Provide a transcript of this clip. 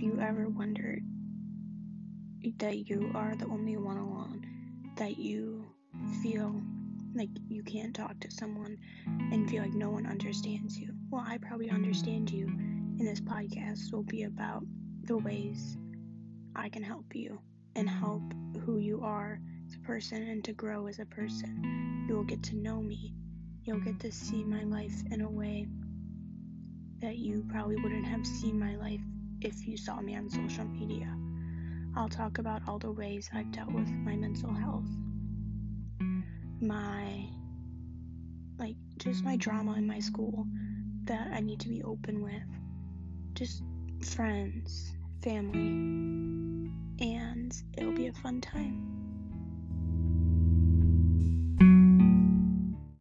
you ever wondered that you are the only one alone, that you feel like you can't talk to someone and feel like no one understands you? Well, I probably understand you, and this podcast will be about the ways I can help you and help who you are as a person and to grow as a person. You will get to know me. You'll get to see my life in a way that you probably wouldn't have seen my life if you saw me on social media. I'll talk about all the ways I've dealt with my mental health, my, like, just my drama in my school that I need to be open with, just friends, family, and it'll be a fun time.